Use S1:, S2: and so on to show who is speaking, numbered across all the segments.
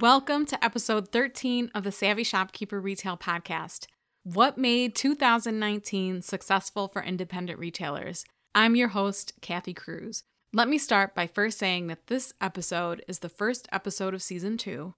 S1: Welcome to episode 13 of the Savvy Shopkeeper Retail Podcast. What made 2019 successful for independent retailers? I'm your host, Kathy Cruz. Let me start by first saying that this episode is the first episode of season two.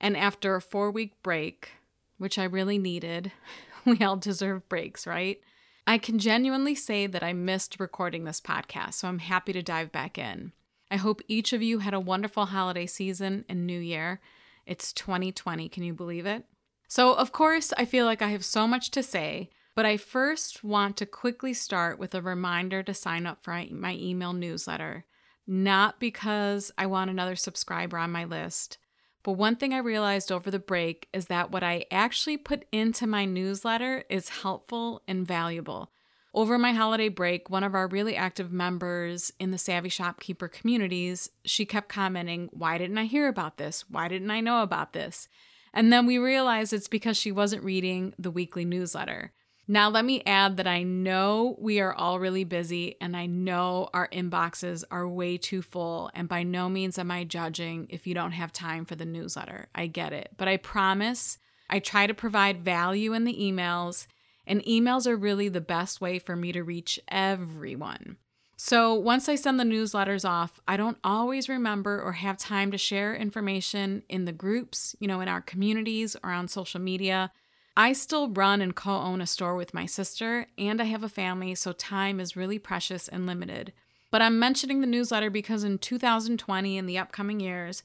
S1: And after a four week break, which I really needed, we all deserve breaks, right? I can genuinely say that I missed recording this podcast, so I'm happy to dive back in. I hope each of you had a wonderful holiday season and new year. It's 2020. Can you believe it? So, of course, I feel like I have so much to say, but I first want to quickly start with a reminder to sign up for my email newsletter. Not because I want another subscriber on my list, but one thing I realized over the break is that what I actually put into my newsletter is helpful and valuable. Over my holiday break, one of our really active members in the Savvy Shopkeeper communities, she kept commenting, Why didn't I hear about this? Why didn't I know about this? And then we realized it's because she wasn't reading the weekly newsletter. Now, let me add that I know we are all really busy and I know our inboxes are way too full. And by no means am I judging if you don't have time for the newsletter. I get it. But I promise I try to provide value in the emails and emails are really the best way for me to reach everyone. So once I send the newsletters off, I don't always remember or have time to share information in the groups, you know, in our communities or on social media. I still run and co own a store with my sister, and I have a family, so time is really precious and limited. But I'm mentioning the newsletter because in 2020 and the upcoming years,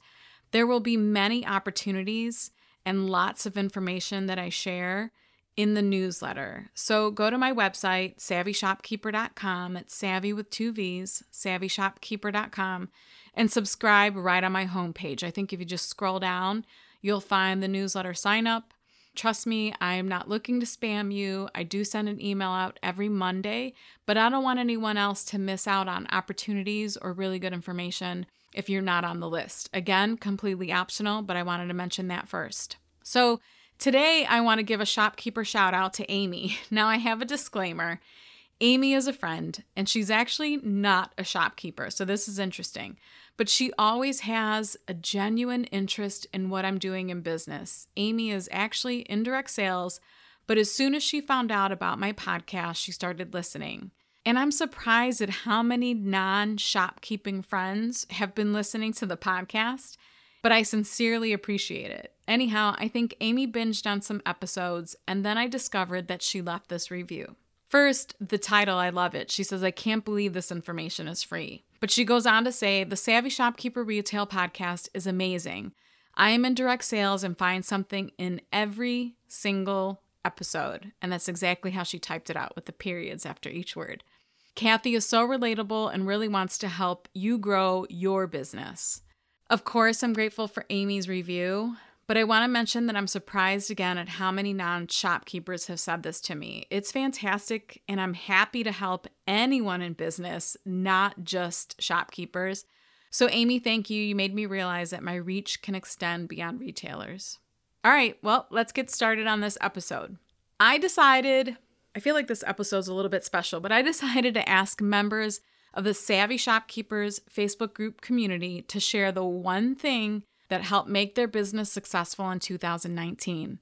S1: there will be many opportunities and lots of information that I share in the newsletter. So go to my website, savvyshopkeeper.com. It's savvy with two V's, savvyshopkeeper.com, and subscribe right on my homepage. I think if you just scroll down, you'll find the newsletter sign up. Trust me, I am not looking to spam you. I do send an email out every Monday, but I don't want anyone else to miss out on opportunities or really good information if you're not on the list. Again, completely optional, but I wanted to mention that first. So, Today, I want to give a shopkeeper shout out to Amy. Now, I have a disclaimer. Amy is a friend, and she's actually not a shopkeeper, so this is interesting. But she always has a genuine interest in what I'm doing in business. Amy is actually in direct sales, but as soon as she found out about my podcast, she started listening. And I'm surprised at how many non shopkeeping friends have been listening to the podcast but I sincerely appreciate it. Anyhow, I think Amy binged on some episodes, and then I discovered that she left this review. First, the title, I love it. She says, I can't believe this information is free. But she goes on to say, The Savvy Shopkeeper Retail podcast is amazing. I am in direct sales and find something in every single episode. And that's exactly how she typed it out with the periods after each word. Kathy is so relatable and really wants to help you grow your business. Of course, I'm grateful for Amy's review, but I want to mention that I'm surprised again at how many non shopkeepers have said this to me. It's fantastic, and I'm happy to help anyone in business, not just shopkeepers. So, Amy, thank you. You made me realize that my reach can extend beyond retailers. All right, well, let's get started on this episode. I decided, I feel like this episode's a little bit special, but I decided to ask members of the Savvy Shopkeepers Facebook group community to share the one thing that helped make their business successful in 2019.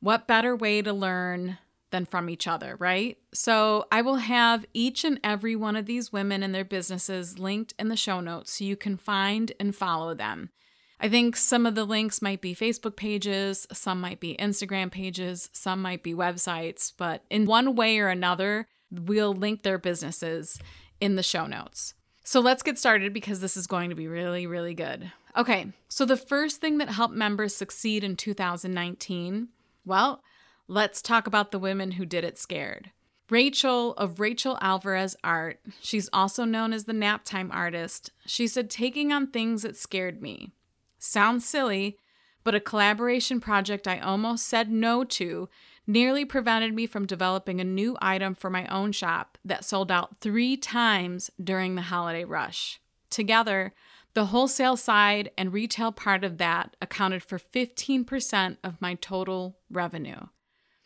S1: What better way to learn than from each other, right? So I will have each and every one of these women and their businesses linked in the show notes so you can find and follow them. I think some of the links might be Facebook pages, some might be Instagram pages, some might be websites, but in one way or another, we'll link their businesses in the show notes. So let's get started because this is going to be really, really good. Okay, so the first thing that helped members succeed in 2019, well, let's talk about the women who did it scared. Rachel of Rachel Alvarez Art, she's also known as the Naptime artist, she said, taking on things that scared me. Sounds silly, but a collaboration project I almost said no to nearly prevented me from developing a new item for my own shop that sold out three times during the holiday rush. Together, the wholesale side and retail part of that accounted for 15% of my total revenue.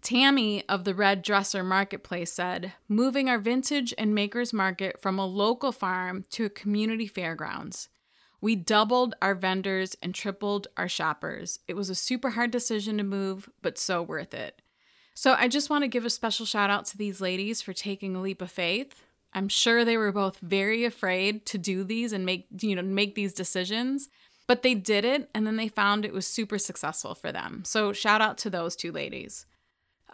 S1: Tammy of the Red Dresser Marketplace said, moving our vintage and makers market from a local farm to a community fairgrounds. We doubled our vendors and tripled our shoppers. It was a super hard decision to move, but so worth it. So I just want to give a special shout out to these ladies for taking a leap of faith. I'm sure they were both very afraid to do these and make, you know, make these decisions, but they did it and then they found it was super successful for them. So shout out to those two ladies.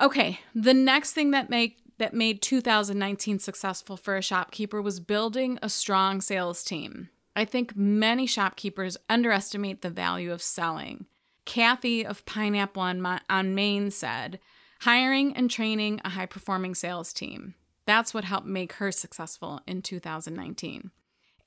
S1: Okay, the next thing that make that made 2019 successful for a shopkeeper was building a strong sales team. I think many shopkeepers underestimate the value of selling. Kathy of Pineapple on, on Main said, hiring and training a high performing sales team. That's what helped make her successful in 2019.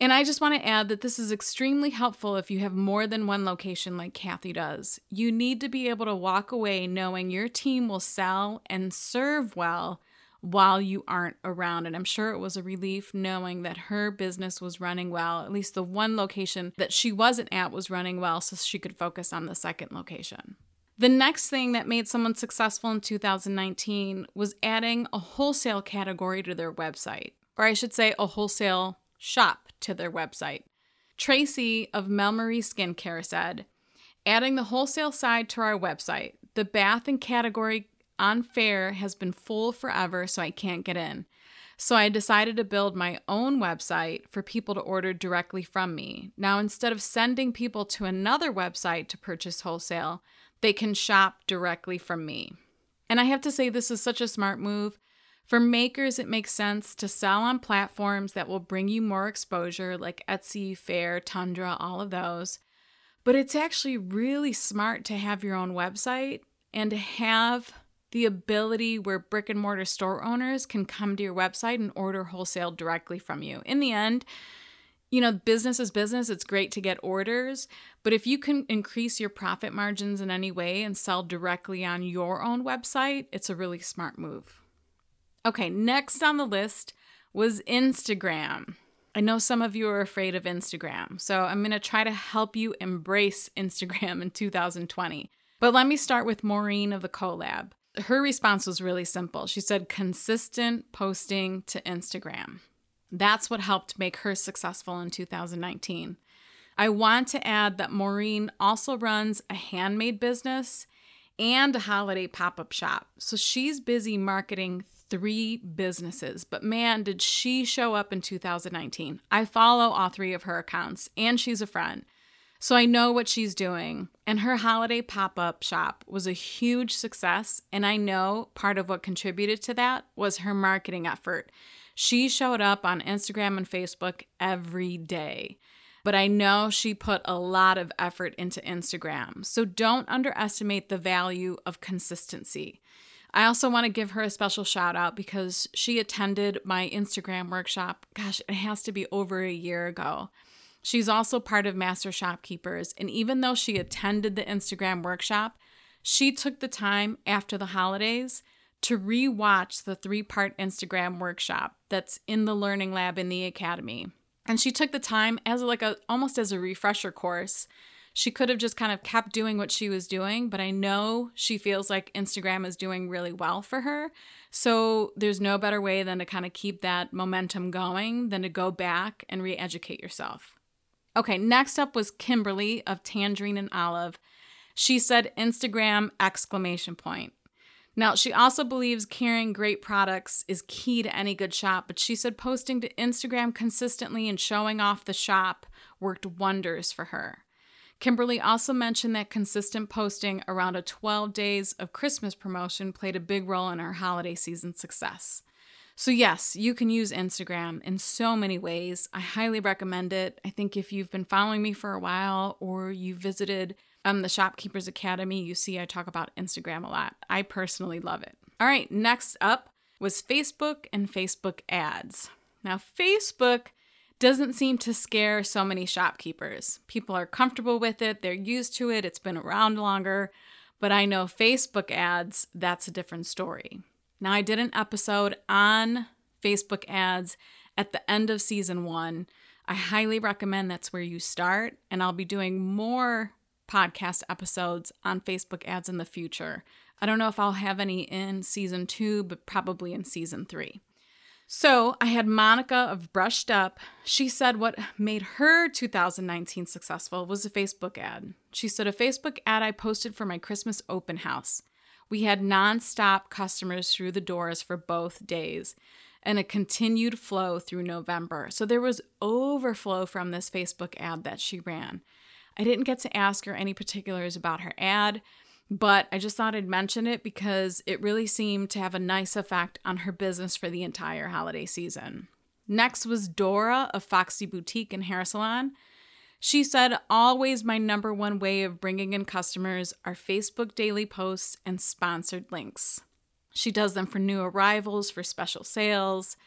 S1: And I just want to add that this is extremely helpful if you have more than one location like Kathy does. You need to be able to walk away knowing your team will sell and serve well while you aren't around. And I'm sure it was a relief knowing that her business was running well. At least the one location that she wasn't at was running well, so she could focus on the second location. The next thing that made someone successful in 2019 was adding a wholesale category to their website, or I should say, a wholesale shop to their website. Tracey of MelMarie Skincare said, adding the wholesale side to our website, the bath and category on Faire has been full forever, so I can't get in. So I decided to build my own website for people to order directly from me. Now, instead of sending people to another website to purchase wholesale, they can shop directly from me. And I have to say, this is such a smart move for makers, it makes sense to sell on platforms that will bring you more exposure, like Etsy, Faire, Tundra, all of those. But it's actually really smart to have your own website and to have the ability where brick and mortar store owners can come to your website and order wholesale directly from you. In the end, you know, business is business. It's great to get orders, but if you can increase your profit margins in any way and sell directly on your own website, it's a really smart move. Okay, next on the list was Instagram. I know some of you are afraid of Instagram, so I'm going to try to help you embrace Instagram in 2020. But let me start with Maureen of the CoLab. Her response was really simple. She said, consistent posting to Instagram. That's what helped make her successful in 2019. I want to add that Maureen also runs a handmade business and a holiday pop up shop. So she's busy marketing three businesses, but man, did she show up in 2019. I follow all three of her accounts, and she's a friend. So I know what she's doing. And her holiday pop up shop was a huge success. And I know part of what contributed to that was her marketing effort. She showed up on Instagram and Facebook every day. But I know she put a lot of effort into Instagram. So don't underestimate the value of consistency. I also want to give her a special shout out because she attended my Instagram workshop. Gosh, it has to be over a year ago. She's also part of Master Shopkeepers, and even though she attended the Instagram workshop, she took the time after the holidays to rewatch the three part Instagram workshop that's in the Learning Lab in the Academy. And she took the time as like a almost as a refresher course she could have just kind of kept doing what she was doing, but I know she feels like Instagram is doing really well for her. So there's no better way than to kind of keep that momentum going than to go back and re educate yourself. Okay, next up was Kimberly of Tangerine and Olive. She said Instagram exclamation point. Now, she also believes carrying great products is key to any good shop, but she said posting to Instagram consistently and showing off the shop worked wonders for her. Kimberly also mentioned that consistent posting around a 12 days of Christmas promotion played a big role in her holiday season success. So, yes, you can use Instagram in so many ways. I highly recommend it. I think if you've been following me for a while or you visited um, the Shopkeepers Academy, you see I talk about Instagram a lot. I personally love it. All right, next up was Facebook and Facebook ads. Now, Facebook doesn't seem to scare so many shopkeepers. People are comfortable with it, they're used to it, it's been around longer. But I know Facebook ads, that's a different story. Now, I did an episode on Facebook ads at the end of season one. I highly recommend that's where you start, and I'll be doing more podcast episodes on Facebook ads in the future. I don't know if I'll have any in season two, but probably in season three. So I had Monica of Brushed Up. She said what made her 2019 successful was a Facebook ad. She said, A Facebook ad I posted for my Christmas open house. We had nonstop customers through the doors for both days and a continued flow through November. So there was overflow from this Facebook ad that she ran. I didn't get to ask her any particulars about her ad but I just thought I'd mention it because it really seemed to have a nice effect on her business for the entire holiday season. Next was Dora of Foxy Boutique and Hair Salon. She said, Always my number one way of bringing in customers are Facebook daily posts and sponsored links. She does them for new arrivals, for special sales.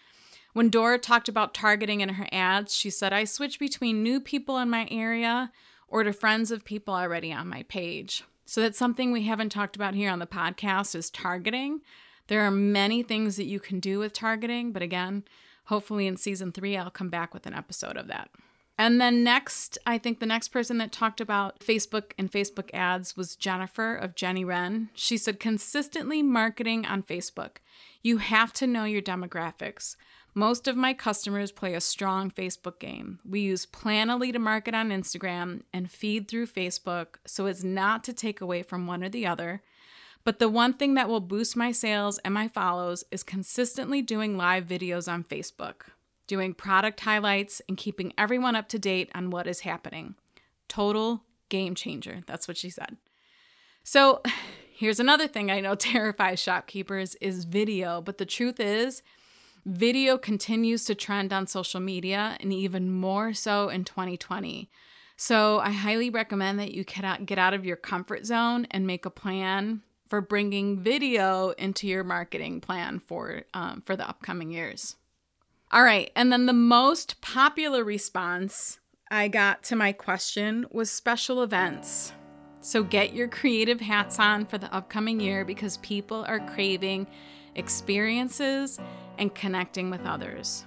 S1: When Dora talked about targeting in her ads, she said, I switch between new people in my area or to friends of people already on my page. So that's something we haven't talked about here on the podcast is targeting. There are many things that you can do with targeting, but again, hopefully in season 3 I'll come back with an episode of that. And then next, I think the next person that talked about Facebook and Facebook ads was Jennifer of Jenny Wren. She said consistently marketing on Facebook. You have to know your demographics. Most of my customers play a strong Facebook game. We use Planoly to market on Instagram and feed through Facebook so as not to take away from one or the other. But the one thing that will boost my sales and my follows is consistently doing live videos on Facebook, doing product highlights, and keeping everyone up to date on what is happening. Total game changer. That's what she said. So, here's another thing I know terrifies shopkeepers is video, but the truth is, Video continues to trend on social media and even more so in 2020. So I highly recommend that you get out of your comfort zone and make a plan for bringing video into your marketing plan for um, for the upcoming years. All right, and then the most popular response I got to my question was special events. So get your creative hats on for the upcoming year because people are craving experiences and connecting with others.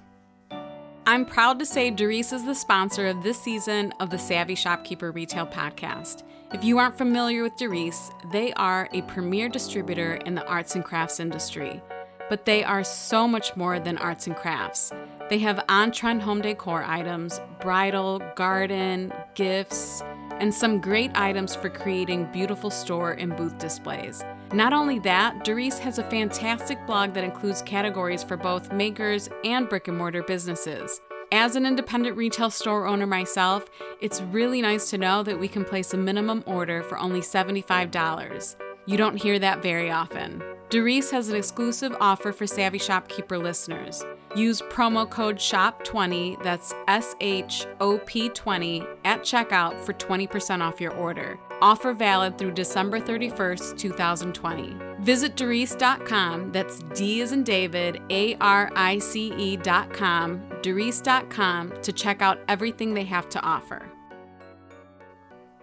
S1: I'm proud to say Darice is the sponsor of this season of the Savvy Shopkeeper Retail Podcast. If you aren't familiar with Darice, they are a premier distributor in the arts and crafts industry. But they are so much more than arts and crafts. They have on trend home decor items, bridal, garden, gifts, and some great items for creating beautiful store and booth displays. Not only that, Darice has a fantastic blog that includes categories for both makers and brick and mortar businesses. As an independent retail store owner myself, it's really nice to know that we can place a minimum order for only $75. You don't hear that very often. Darice has an exclusive offer for Savvy Shopkeeper listeners. Use promo code SHOP20, that's S H O P 20, at checkout for 20% off your order. Offer valid through December 31st, 2020. Visit Darice.com, that's D as in David, A R I C E.com, Darice.com to check out everything they have to offer.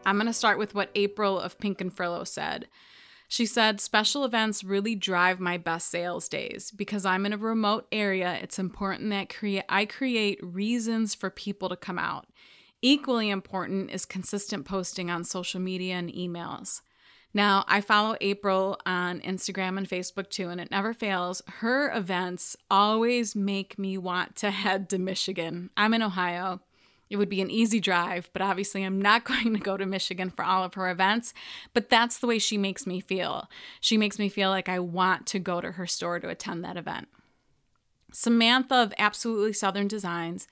S1: I'm going to start with what April of Pink and Frillo said. She said, Special events really drive my best sales days. Because I'm in a remote area, it's important that crea- I create reasons for people to come out. Equally important is consistent posting on social media and emails. Now, I follow April on Instagram and Facebook too, and it never fails. Her events always make me want to head to Michigan. I'm in Ohio. It would be an easy drive, but obviously I'm not going to go to Michigan for all of her events. But that's the way she makes me feel. She makes me feel like I want to go to her store to attend that event. Samantha of Absolutely Southern Designs,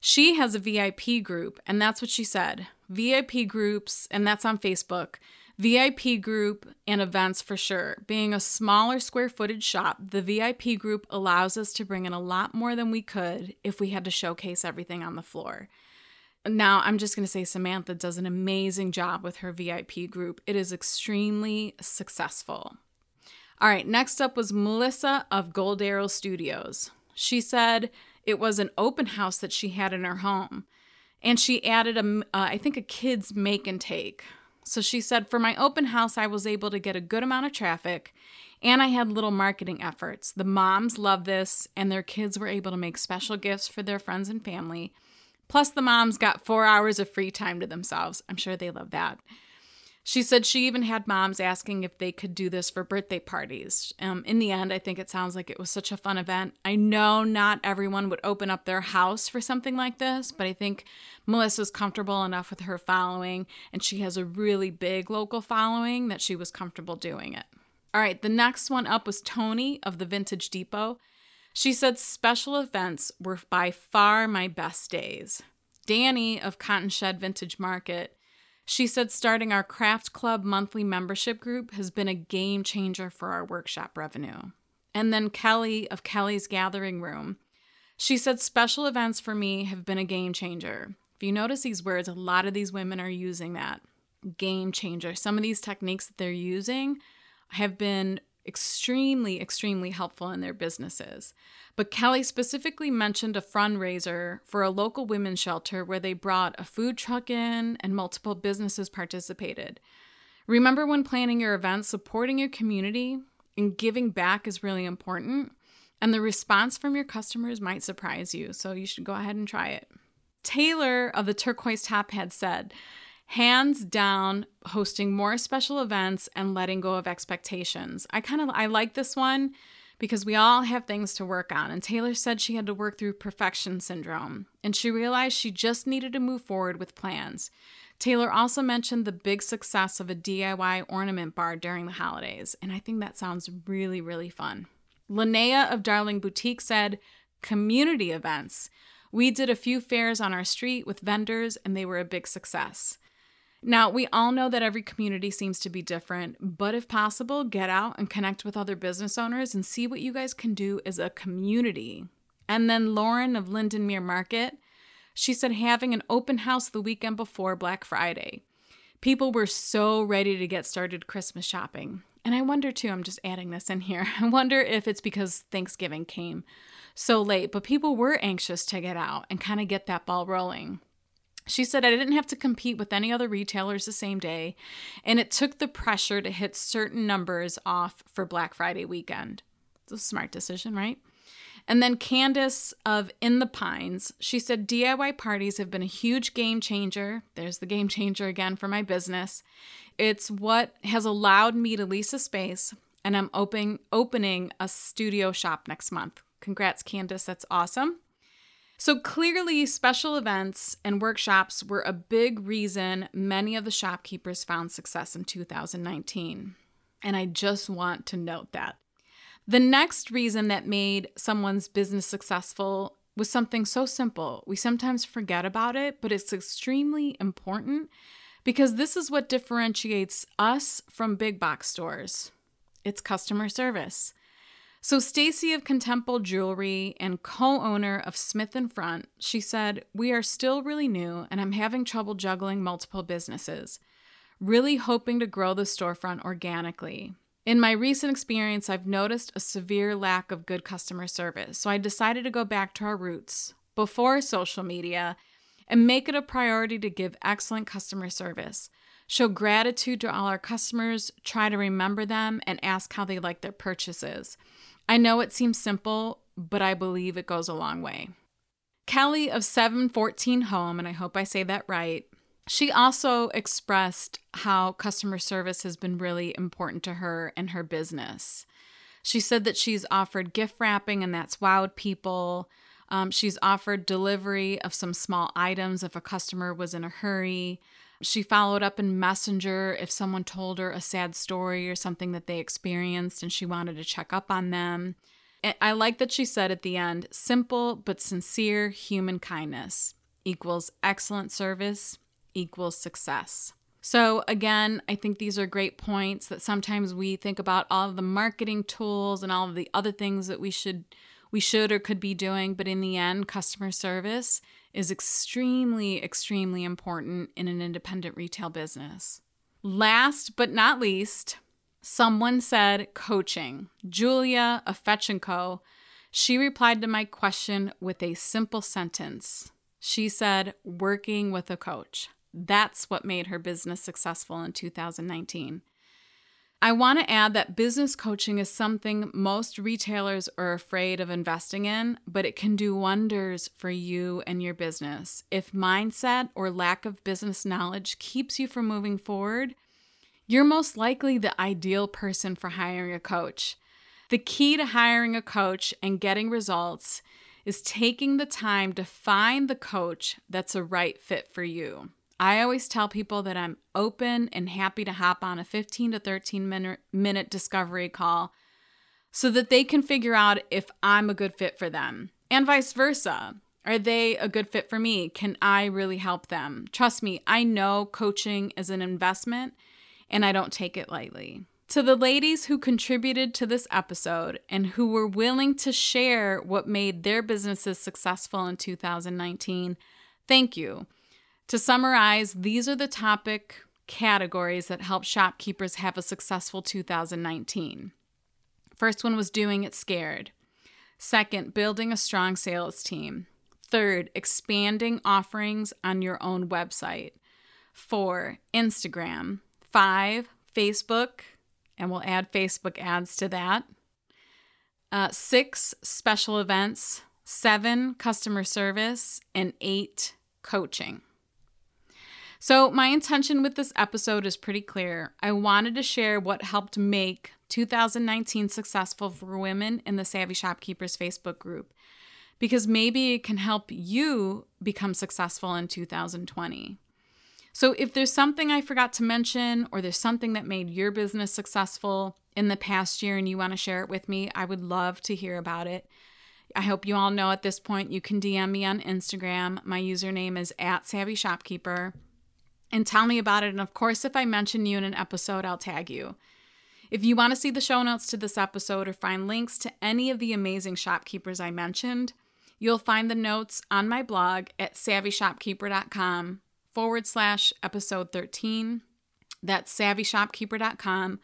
S1: she has a VIP group, and that's what she said. VIP groups, and that's on Facebook. VIP group and events for sure. Being a smaller square footage shop, the VIP group allows us to bring in a lot more than we could if we had to showcase everything on the floor. Now, I'm just going to say Samantha does an amazing job with her VIP group. It is extremely successful. All right, next up was Melissa of Gold Arrow Studios. She said, It was an open house that she had in her home. And she added, a, uh, I think, a kid's make and take. So she said, For my open house, I was able to get a good amount of traffic and I had little marketing efforts. The moms loved this, and their kids were able to make special gifts for their friends and family. Plus, the moms got four hours of free time to themselves. I'm sure they love that. She said she even had moms asking if they could do this for birthday parties. Um, in the end, I think it sounds like it was such a fun event. I know not everyone would open up their house for something like this, but I think Melissa's comfortable enough with her following, and she has a really big local following that she was comfortable doing it. All right, the next one up was Tony of the Vintage Depot. She said special events were by far my best days. Dani of Cotton Shed Vintage Market she said starting our Craft Club monthly membership group has been a game changer for our workshop revenue. And then Kelly of Kelly's Gathering Room. She said special events for me have been a game changer. If you notice these words, a lot of these women are using that game changer. Some of these techniques that they're using have been extremely, extremely helpful in their businesses. But Kelly specifically mentioned a fundraiser for a local women's shelter where they brought a food truck in and multiple businesses participated. Remember when planning your events, supporting your community and giving back is really important. And the response from your customers might surprise you, so you should go ahead and try it. Taylor of the Turquoise Top Hat said, hands down hosting more special events and letting go of expectations. I kind of I like this one because we all have things to work on and Taylor said she had to work through perfection syndrome and she realized she just needed to move forward with plans. Taylor also mentioned the big success of a DIY ornament bar during the holidays and I think that sounds really really fun. Linnea of Darling Boutique said community events. We did a few fairs on our street with vendors and they were a big success. Now, we all know that every community seems to be different, but if possible, get out and connect with other business owners and see what you guys can do as a community. And then Lauren of Lindenmere Market, she said having an open house the weekend before Black Friday. People were so ready to get started Christmas shopping. And I wonder too, I'm just adding this in here. I wonder if it's because Thanksgiving came so late, but people were anxious to get out and kind of get that ball rolling. She said, I didn't have to compete with any other retailers the same day, and it took the pressure to hit certain numbers off for Black Friday weekend. It's a smart decision, right? And then Candice of In the Pines, she said DIY parties have been a huge game changer. There's the game changer again for my business. It's what has allowed me to lease a space, and I'm open, opening a studio shop next month. Congrats, Candice. That's awesome. So clearly, special events and workshops were a big reason many of the shopkeepers found success in 2019. And I just want to note that. The next reason that made someone's business successful was something so simple. We sometimes forget about it, but it's extremely important because this is what differentiates us from big box stores. It's customer service. So Staci of Contempo Jewelry and co-owner of Smith and Front, she said, "We are still really new and I'm having trouble juggling multiple businesses. Really hoping to grow the storefront organically. In my recent experience, I've noticed a severe lack of good customer service. So I decided to go back to our roots before social media and make it a priority to give excellent customer service." Show gratitude to all our customers, try to remember them, and ask how they like their purchases. I know it seems simple, but I believe it goes a long way. Kelly of 714 Home, and I hope I say that right, she also expressed how customer service has been really important to her and her business. She said that she's offered gift wrapping and that's wowed people. Um, she's offered delivery of some small items if a customer was in a hurry. She followed up in Messenger if someone told her a sad story or something that they experienced and she wanted to check up on them. I like that she said at the end simple but sincere human kindness equals excellent service equals success. So, again, I think these are great points that sometimes we think about all of the marketing tools and all of the other things that we should we should or could be doing, but in the end, customer service is extremely, extremely important in an independent retail business. Last but not least, someone said coaching. Julia of. She replied to my question with a simple sentence. She said, working with a coach. That's what made her business successful in 2019. I want to add that business coaching is something most retailers are afraid of investing in, but it can do wonders for you and your business. If mindset or lack of business knowledge keeps you from moving forward, you're most likely the ideal person for hiring a coach. The key to hiring a coach and getting results is taking the time to find the coach that's a right fit for you. I always tell people that I'm open and happy to hop on a 15 to 13 minute, minute discovery call so that they can figure out if I'm a good fit for them and vice versa. Are they a good fit for me? Can I really help them? Trust me, I know coaching is an investment and I don't take it lightly. To the ladies who contributed to this episode and who were willing to share what made their businesses successful in 2019, thank you. To summarize, these are the topic categories that help shopkeepers have a successful 2019. First one was doing it scared. Second, building a strong sales team. Third, expanding offerings on your own website. Four, Instagram. Five, Facebook, and we'll add Facebook ads to that. Uh, six, special events. Seven, customer service. And eight, coaching. So, my intention with this episode is pretty clear. I wanted to share what helped make 2019 successful for women in the Savvy Shopkeepers Facebook group because maybe it can help you become successful in 2020. So, if there's something I forgot to mention or there's something that made your business successful in the past year and you want to share it with me, I would love to hear about it. I hope you all know at this point you can DM me on Instagram. My username is at Savvy Shopkeeper and tell me about it. And of course, if I mention you in an episode, I'll tag you. If you want to see the show notes to this episode or find links to any of the amazing shopkeepers I mentioned, you'll find the notes on my blog at savvyshopkeeper.com forward slash episode 13. That's savvyshopkeeper.com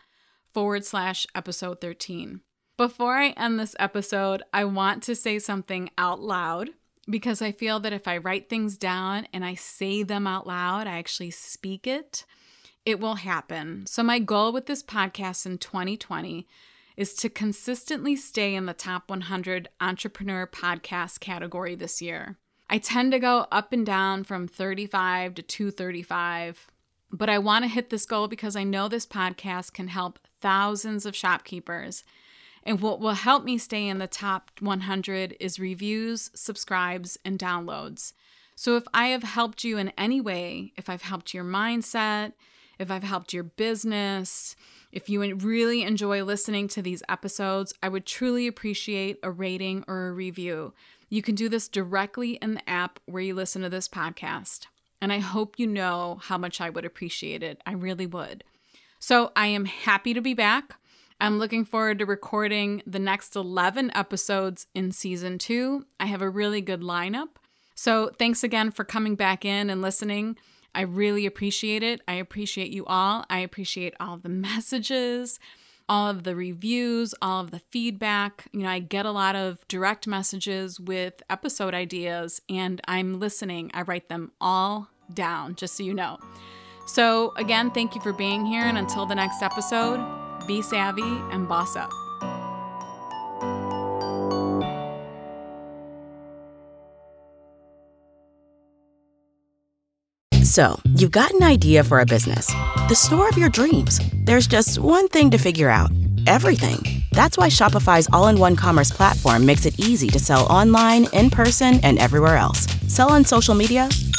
S1: forward slash episode 13. Before I end this episode, I want to say something out loud because I feel that if I write things down and I say them out loud, I actually speak it, it will happen. So, my goal with this podcast in 2020 is to consistently stay in the top 100 entrepreneur podcast category this year. I tend to go up and down from 35 to 235, but I want to hit this goal because I know this podcast can help thousands of shopkeepers and what will help me stay in the top 100 is reviews, subscribes, and downloads. So if I have helped you in any way, if I've helped your mindset, if I've helped your business, if you really enjoy listening to these episodes, I would truly appreciate a rating or a review. You can do this directly in the app where you listen to this podcast. And I hope you know how much I would appreciate it. I really would. So I am happy to be back. I'm looking forward to recording the next 11 episodes in season two. I have a really good lineup. So, thanks again for coming back in and listening. I really appreciate it. I appreciate you all. I appreciate all the messages, all of the reviews, all of the feedback. You know, I get a lot of direct messages with episode ideas, and I'm listening. I write them all down, just so you know. So, again, thank you for being here. And until the next episode, be savvy, and boss up.
S2: So, you've got an idea for a business, the store of your dreams. There's just one thing to figure out everything. That's why Shopify's all in one commerce platform makes it easy to sell online, in person, and everywhere else. Sell on social media